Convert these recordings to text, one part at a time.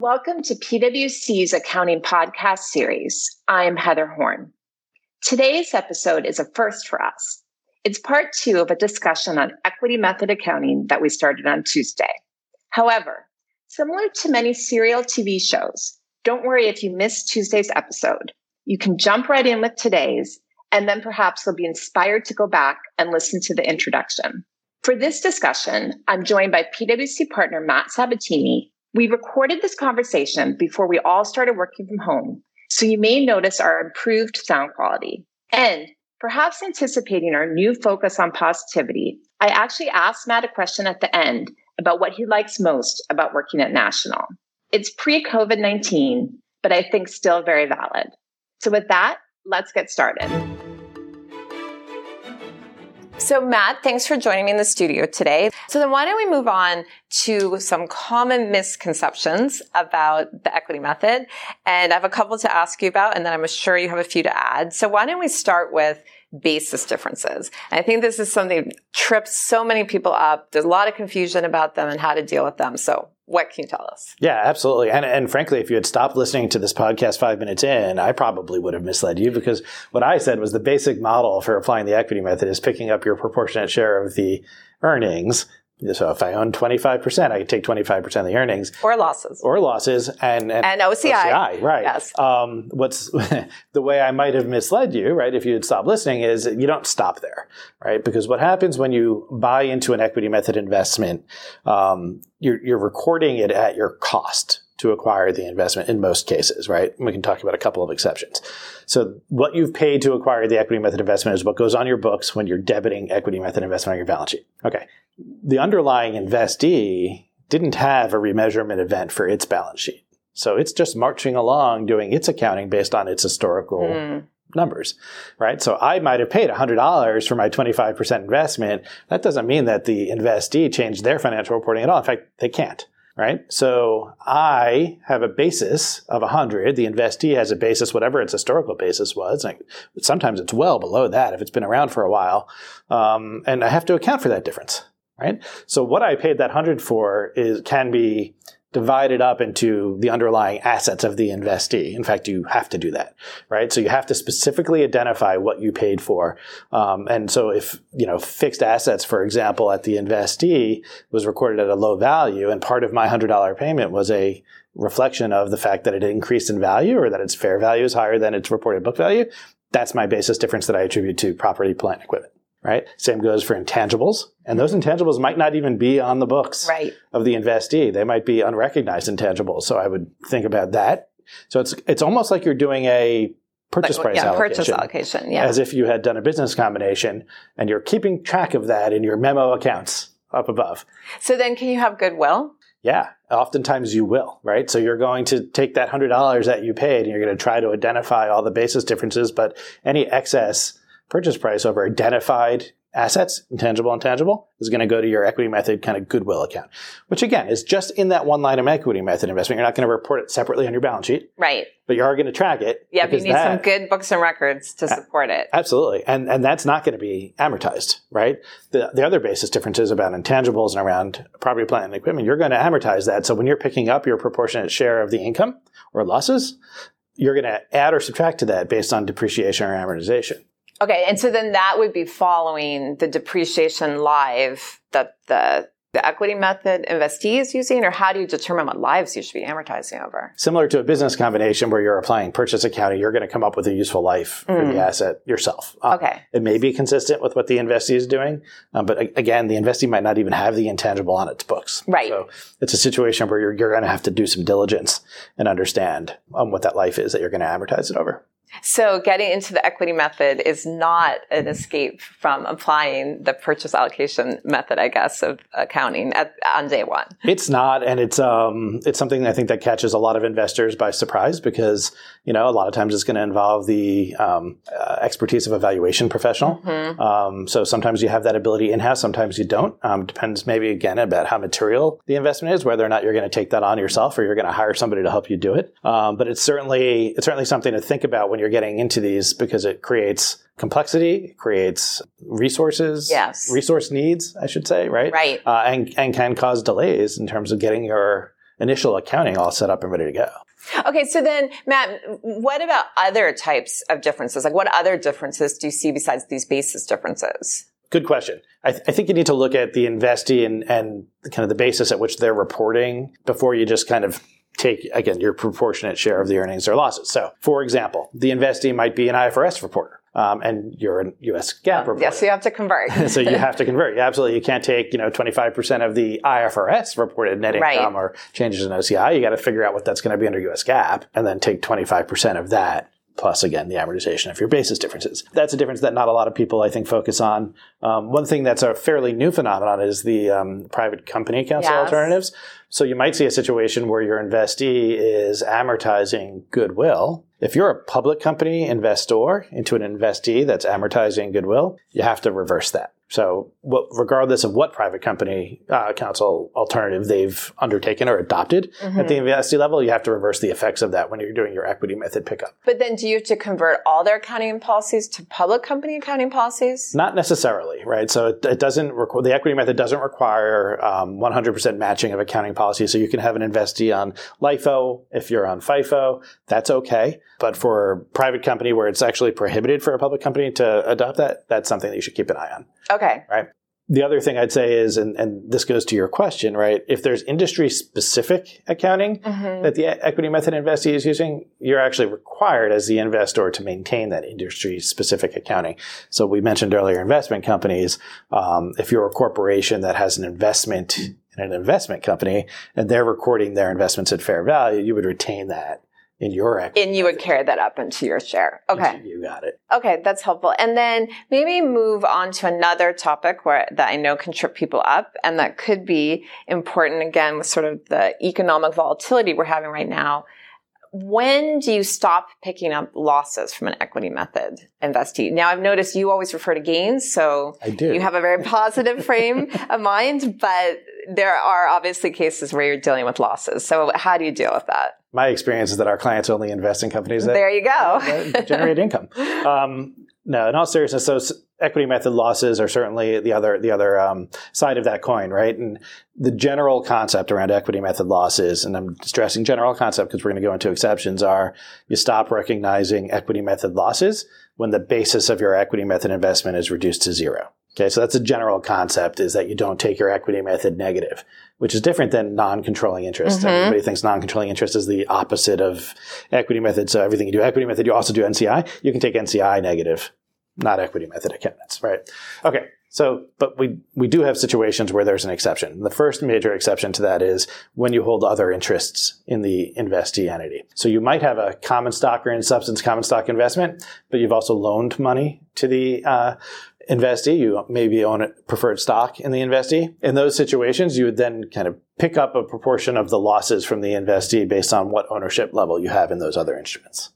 Welcome to PwC's Accounting Podcast Series. I'm Heather Horn. Today's episode is a first for us. It's part two of a discussion on equity method accounting that we started on Tuesday. However, similar to many serial TV shows, don't worry if you missed Tuesday's episode. You can jump right in with today's, and then perhaps you'll be inspired to go back and listen to the introduction. For this discussion, I'm joined by PwC partner Matt Sabatini we recorded this conversation before we all started working from home, so you may notice our improved sound quality. And perhaps anticipating our new focus on positivity, I actually asked Matt a question at the end about what he likes most about working at National. It's pre COVID 19, but I think still very valid. So, with that, let's get started. So, Matt, thanks for joining me in the studio today. So, then why don't we move on to some common misconceptions about the equity method? And I have a couple to ask you about, and then I'm sure you have a few to add. So, why don't we start with basis differences? And I think this is something that trips so many people up. There's a lot of confusion about them and how to deal with them. So, what can you tell us? Yeah, absolutely. And, and frankly, if you had stopped listening to this podcast five minutes in, I probably would have misled you because what I said was the basic model for applying the equity method is picking up your proportionate share of the earnings so if I own 25%, I could take 25% of the earnings. Or losses. Or losses. And, and, and OCI. OCI, right. Yes. Um, what's the way I might have misled you, right, if you had stopped listening is you don't stop there, right? Because what happens when you buy into an equity method investment, um, you're, you're recording it at your cost to acquire the investment in most cases, right? We can talk about a couple of exceptions. So what you've paid to acquire the equity method investment is what goes on your books when you're debiting equity method investment on your balance sheet. Okay. The underlying investee didn't have a remeasurement event for its balance sheet. So it's just marching along doing its accounting based on its historical mm. numbers, right? So I might have paid $100 for my 25% investment. That doesn't mean that the investee changed their financial reporting at all. In fact, they can't right? So I have a basis of 100. The investee has a basis, whatever its historical basis was. Sometimes it's well below that if it's been around for a while. Um, and I have to account for that difference, right? So what I paid that 100 for is can be divided up into the underlying assets of the investee. In fact, you have to do that, right? So you have to specifically identify what you paid for. Um, and so if, you know, fixed assets, for example, at the investee was recorded at a low value and part of my $100 payment was a reflection of the fact that it increased in value or that its fair value is higher than its reported book value, that's my basis difference that I attribute to property, plant, equipment right? Same goes for intangibles. And those mm-hmm. intangibles might not even be on the books right. of the investee. They might be unrecognized intangibles. So I would think about that. So it's it's almost like you're doing a purchase price yeah, allocation. purchase allocation, yeah. As if you had done a business combination and you're keeping track of that in your memo accounts up above. So then can you have goodwill? Yeah, oftentimes you will, right? So you're going to take that $100 that you paid and you're going to try to identify all the basis differences, but any excess purchase price over identified assets, intangible, intangible, is going to go to your equity method kind of goodwill account, which again is just in that one line of equity method investment. You're not going to report it separately on your balance sheet. Right. But you are going to track it. Yeah, you need that, some good books and records to support it. Absolutely. And and that's not going to be amortized, right? The the other basis differences about intangibles and around property, plant, and equipment, you're going to amortize that. So when you're picking up your proportionate share of the income or losses, you're going to add or subtract to that based on depreciation or amortization. Okay, and so then that would be following the depreciation live that the the equity method investee is using, or how do you determine what lives you should be amortizing over? Similar to a business combination where you're applying purchase accounting, you're going to come up with a useful life mm. for the mm. asset yourself. Um, okay. It may be consistent with what the investee is doing, um, but again, the investee might not even have the intangible on its books. Right. So it's a situation where you're, you're going to have to do some diligence and understand um, what that life is that you're going to amortize it over. So getting into the equity method is not an escape from applying the purchase allocation method, I guess, of accounting at, on day one. It's not, and it's um, it's something I think that catches a lot of investors by surprise because you know a lot of times it's going to involve the um, uh, expertise of a valuation professional. Mm-hmm. Um, so sometimes you have that ability in house, sometimes you don't. Um, depends maybe again about how material the investment is, whether or not you're going to take that on yourself or you're going to hire somebody to help you do it. Um, but it's certainly it's certainly something to think about when when you're getting into these because it creates complexity, it creates resources, yes. resource needs, I should say, right? Right. Uh, and, and can cause delays in terms of getting your initial accounting all set up and ready to go. Okay, so then, Matt, what about other types of differences? Like, what other differences do you see besides these basis differences? Good question. I, th- I, think you need to look at the investee and, and kind of the basis at which they're reporting before you just kind of take, again, your proportionate share of the earnings or losses. So, for example, the investee might be an IFRS reporter. Um, and you're a U.S. GAAP reporter. Yes, you have to convert. so you have to convert. You absolutely, you can't take you know 25 percent of the IFRS reported net income right. or changes in OCI. You got to figure out what that's going to be under U.S. GAAP, and then take 25 percent of that plus again the amortization of your basis differences. That's a difference that not a lot of people I think focus on. Um, one thing that's a fairly new phenomenon is the um, private company council yes. alternatives. So you might see a situation where your investee is amortizing goodwill. If you're a public company investor into an investee that's amortizing goodwill, you have to reverse that. So, what, regardless of what private company uh, council alternative they've undertaken or adopted mm-hmm. at the mm-hmm. investee level, you have to reverse the effects of that when you're doing your equity method pickup. But then, do you have to convert all their accounting policies to public company accounting policies? Not necessarily, right? So, it, it doesn't requ- the equity method doesn't require um, 100% matching of accounting policies. So, you can have an investee on LIFO if you're on FIFO. That's okay. But for a private company where it's actually prohibited for a public company to adopt that, that's something that you should keep an eye on. Okay. Right. The other thing I'd say is, and, and this goes to your question, right? If there's industry specific accounting mm-hmm. that the equity method investee is using, you're actually required as the investor to maintain that industry specific accounting. So we mentioned earlier investment companies. Um, if you're a corporation that has an investment in an investment company and they're recording their investments at fair value, you would retain that in your equity. And you would carry that up into your share. Okay. You got it. Okay, that's helpful. And then maybe move on to another topic where that I know can trip people up and that could be important again with sort of the economic volatility we're having right now. When do you stop picking up losses from an equity method investee? Now I've noticed you always refer to gains, so I do. you have a very positive frame of mind, but there are obviously cases where you're dealing with losses. So how do you deal with that? my experience is that our clients only invest in companies that there you go generate income. Um, no, in all seriousness, those equity method losses are certainly the other the other um, side of that coin, right? And the general concept around equity method losses, and I'm stressing general concept because we're going to go into exceptions, are you stop recognizing equity method losses when the basis of your equity method investment is reduced to zero. Okay, so that's a general concept is that you don't take your equity method negative, which is different than non-controlling interest. Mm-hmm. Everybody thinks non-controlling interest is the opposite of equity method. So everything you do equity method, you also do NCI. You can take NCI negative, not equity method accountants, right? Okay. So, but we, we do have situations where there's an exception. The first major exception to that is when you hold other interests in the investee entity. So you might have a common stock or in substance common stock investment, but you've also loaned money to the, uh, investee. You maybe own a preferred stock in the investee. In those situations, you would then kind of pick up a proportion of the losses from the investee based on what ownership level you have in those other instruments.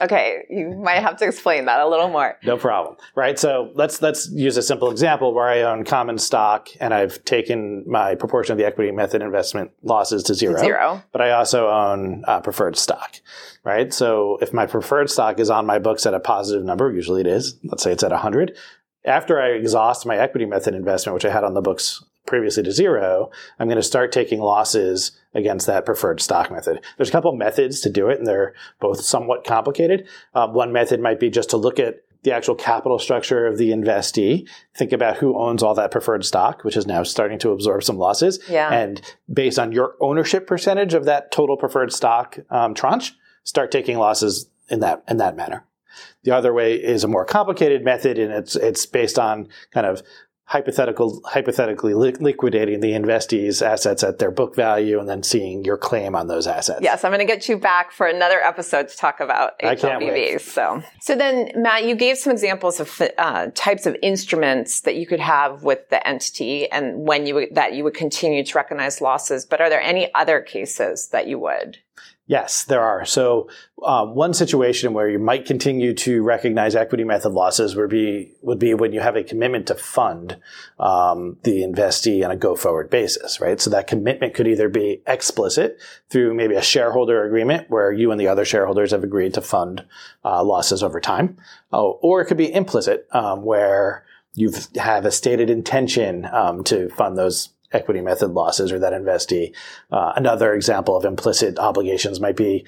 Okay, you might have to explain that a little more. No problem. Right. So let's let's use a simple example where I own common stock and I've taken my proportion of the equity method investment losses to zero. Zero. But I also own uh, preferred stock. Right. So if my preferred stock is on my books at a positive number, usually it is. Let's say it's at 100 after I exhaust my equity method investment, which I had on the books previously to zero, I'm going to start taking losses against that preferred stock method. There's a couple methods to do it, and they're both somewhat complicated. Um, one method might be just to look at the actual capital structure of the investee, think about who owns all that preferred stock, which is now starting to absorb some losses. Yeah. And based on your ownership percentage of that total preferred stock um, tranche, start taking losses in that in that manner. The other way is a more complicated method, and it's it's based on kind of hypothetical hypothetically li- liquidating the investees' assets at their book value and then seeing your claim on those assets. Yes, I'm going to get you back for another episode to talk about HLBVs. So, so then Matt, you gave some examples of uh, types of instruments that you could have with the entity and when you would, that you would continue to recognize losses. But are there any other cases that you would? Yes, there are. So um, one situation where you might continue to recognize equity method losses would be would be when you have a commitment to fund um, the investee on a go forward basis, right? So that commitment could either be explicit through maybe a shareholder agreement where you and the other shareholders have agreed to fund uh, losses over time, uh, or it could be implicit um, where you have a stated intention um, to fund those equity method losses or that investee. Uh, another example of implicit obligations might be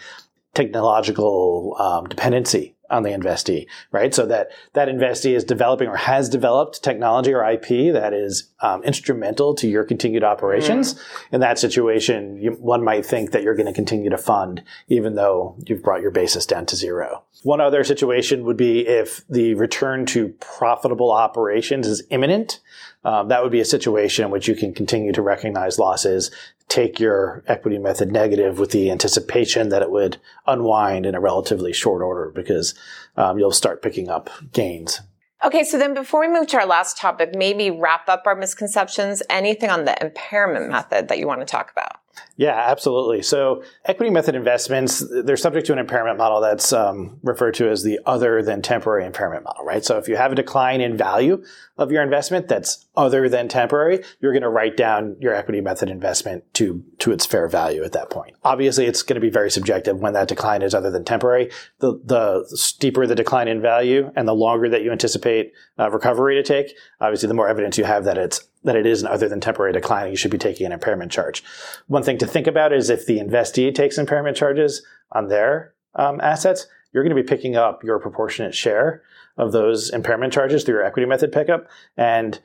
technological um, dependency on the investee, right? So that that investee is developing or has developed technology or IP that is um, instrumental to your continued operations. Mm. In that situation, you, one might think that you're going to continue to fund even though you've brought your basis down to zero. One other situation would be if the return to profitable operations is imminent. Um, that would be a situation in which you can continue to recognize losses take your equity method negative with the anticipation that it would unwind in a relatively short order because um, you'll start picking up gains. Okay, so then before we move to our last topic, maybe wrap up our misconceptions. Anything on the impairment method that you want to talk about? Yeah, absolutely. So equity method investments, they're subject to an impairment model that's um, referred to as the other than temporary impairment model, right? So if you have a decline in value of your investment that's other than temporary, you're going to write down your equity method investment to, to its fair value at that point. Obviously, it's going to be very subjective when that decline is other than temporary. The, the steeper the decline in value and the longer that you anticipate uh, recovery to take, obviously the more evidence you have that it's that it is an other than temporary decline, you should be taking an impairment charge. One thing to think about is if the investee takes impairment charges on their um, assets, you're going to be picking up your proportionate share of those impairment charges through your equity method pickup. And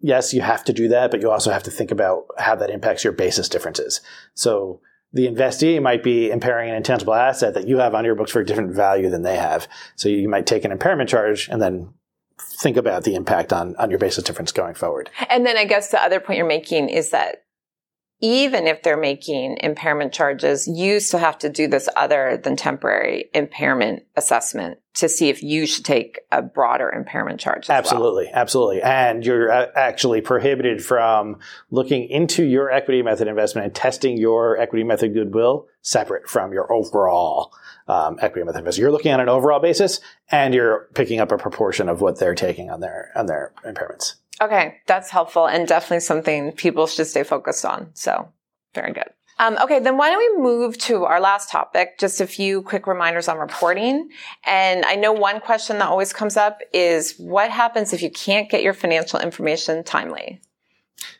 yes, you have to do that, but you also have to think about how that impacts your basis differences. So the investee might be impairing an intangible asset that you have on your books for a different value than they have. So you might take an impairment charge and then think about the impact on, on your basis difference going forward. And then I guess the other point you're making is that even if they're making impairment charges, you still have to do this other than temporary impairment assessment to see if you should take a broader impairment charge. absolutely, well. absolutely. And you're actually prohibited from looking into your equity method investment and testing your equity method goodwill separate from your overall um, equity method investment. You're looking on an overall basis, and you're picking up a proportion of what they're taking on their on their impairments. Okay, that's helpful and definitely something people should stay focused on. So, very good. Um, okay, then why don't we move to our last topic? Just a few quick reminders on reporting. And I know one question that always comes up is what happens if you can't get your financial information timely?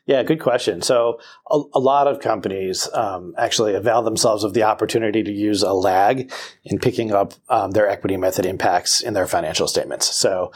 Yeah, good question. So, a, a lot of companies um, actually avail themselves of the opportunity to use a lag in picking up um, their equity method impacts in their financial statements. So,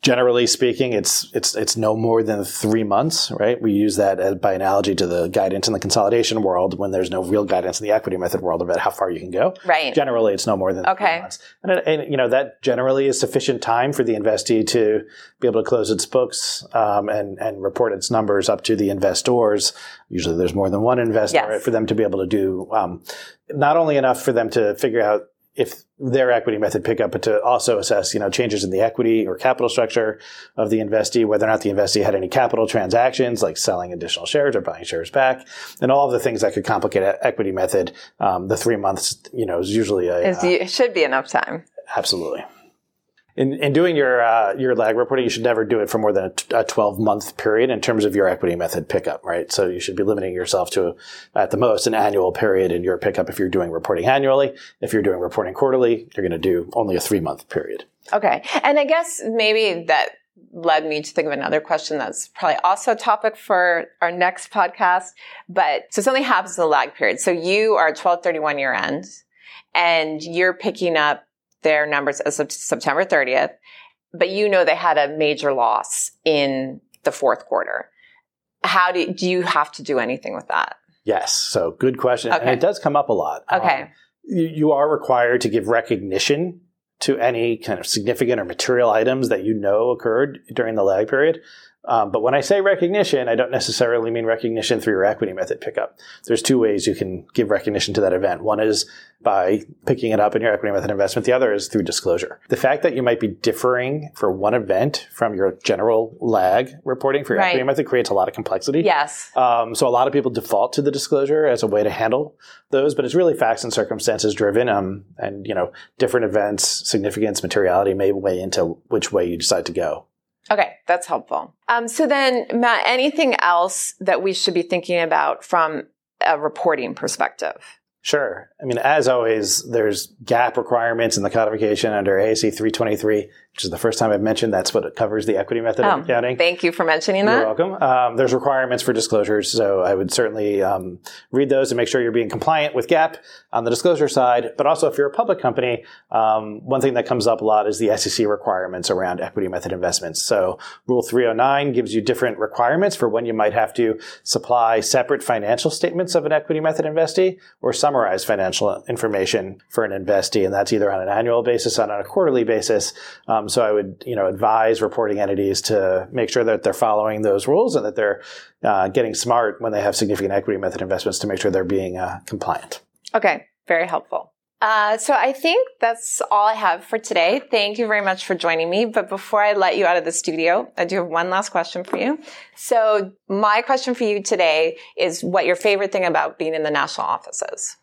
generally speaking, it's it's it's no more than three months, right? We use that as, by analogy to the guidance in the consolidation world when there's no real guidance in the equity method world about how far you can go. Right. Generally, it's no more than okay. three months, and, and you know that generally is sufficient time for the investee to be able to close its books um, and and report its numbers up to the investors. Usually, there's more than one investor yes. right, for them to be able to do. Um, not only enough for them to figure out if their equity method pickup, but to also assess, you know, changes in the equity or capital structure of the investee, whether or not the investee had any capital transactions like selling additional shares or buying shares back, and all of the things that could complicate equity method. Um, the three months, you know, is usually a. Uh, it should be enough time. Absolutely in, in doing your uh, your lag reporting, you should never do it for more than a, 12 month period in terms of your equity method pickup, right? So you should be limiting yourself to at the most an annual period in your pickup if you're doing reporting annually. If you're doing reporting quarterly, you're going to do only a three month period. Okay, and I guess maybe that led me to think of another question that's probably also a topic for our next podcast. But so something happens in the lag period. So you are 1231 year end and you're picking up their numbers as of September 30th, but you know they had a major loss in the fourth quarter. How do, do you have to do anything with that? Yes. So good question. Okay. And it does come up a lot. Okay. Um, you, you are required to give recognition to any kind of significant or material items that you know occurred during the lag period. Um, but when I say recognition, I don't necessarily mean recognition through your equity method pickup. There's two ways you can give recognition to that event. One is by picking it up in your equity method investment. The other is through disclosure. The fact that you might be differing for one event from your general lag reporting for your right. equity method creates a lot of complexity. Yes. Um, so a lot of people default to the disclosure as a way to handle those, but it's really facts and circumstances driven. Um, and you know, different events, significance, materiality may weigh into which way you decide to go. Okay, that's helpful. Um, so then, Matt, anything else that we should be thinking about from a reporting perspective? Sure. I mean, as always, there's GAAP requirements in the codification under ASC 323, which is the first time I've mentioned that's what it covers the equity method Oh, of accounting. Thank you for mentioning that. You're welcome. Um, there's requirements for disclosures, so I would certainly um, read those and make sure you're being compliant with GAAP on the disclosure side. But also, if you're a public company, um, one thing that comes up a lot is the SEC requirements around equity method investments. So, Rule 309 gives you different requirements for when you might have to supply separate financial statements of an equity method investee or summarize financial information for an investee, and that's either on an annual basis or on a quarterly basis. Um, so I would, you know, advise reporting entities to make sure that they're following those rules and that they're uh, getting smart when they have significant equity method investments to make sure they're being uh, compliant. Okay, very helpful. Uh, so I think that's all I have for today. Thank you very much for joining me. But before I let you out of the studio, I do have one last question for you. So my question for you today is what your favorite thing about being in the national office is.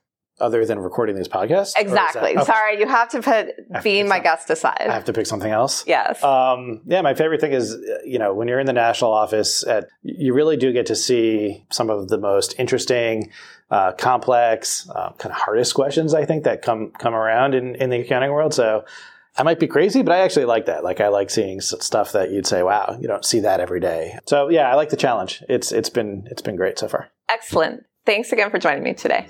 Other than recording these podcasts, is that- Exactly. oh, Sorry, you have to put being to my guest aside. I have to pick something else. yes. Um, yeah, my favorite thing is, you know, when you're in the national office, at, you really do get to see some of the most interesting, uh, complex, uh, kind of hardest questions I think that come come around in, in the accounting world. So I might be crazy, but I actually like that. Like I like seeing stuff that you'd say, "Wow, you don't see that every day." So yeah, I like the challenge. It's it's been it's been great so far. Excellent. Thanks again for joining me today.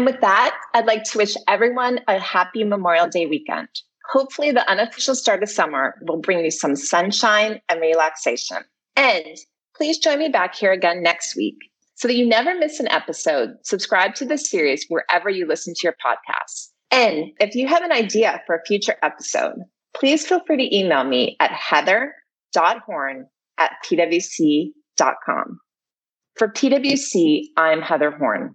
And with that, I'd like to wish everyone a happy Memorial Day weekend. Hopefully, the unofficial start of summer will bring you some sunshine and relaxation. And please join me back here again next week. So that you never miss an episode, subscribe to the series wherever you listen to your podcasts. And if you have an idea for a future episode, please feel free to email me at heather.horn at pwc.com. For PwC, I'm Heather Horn.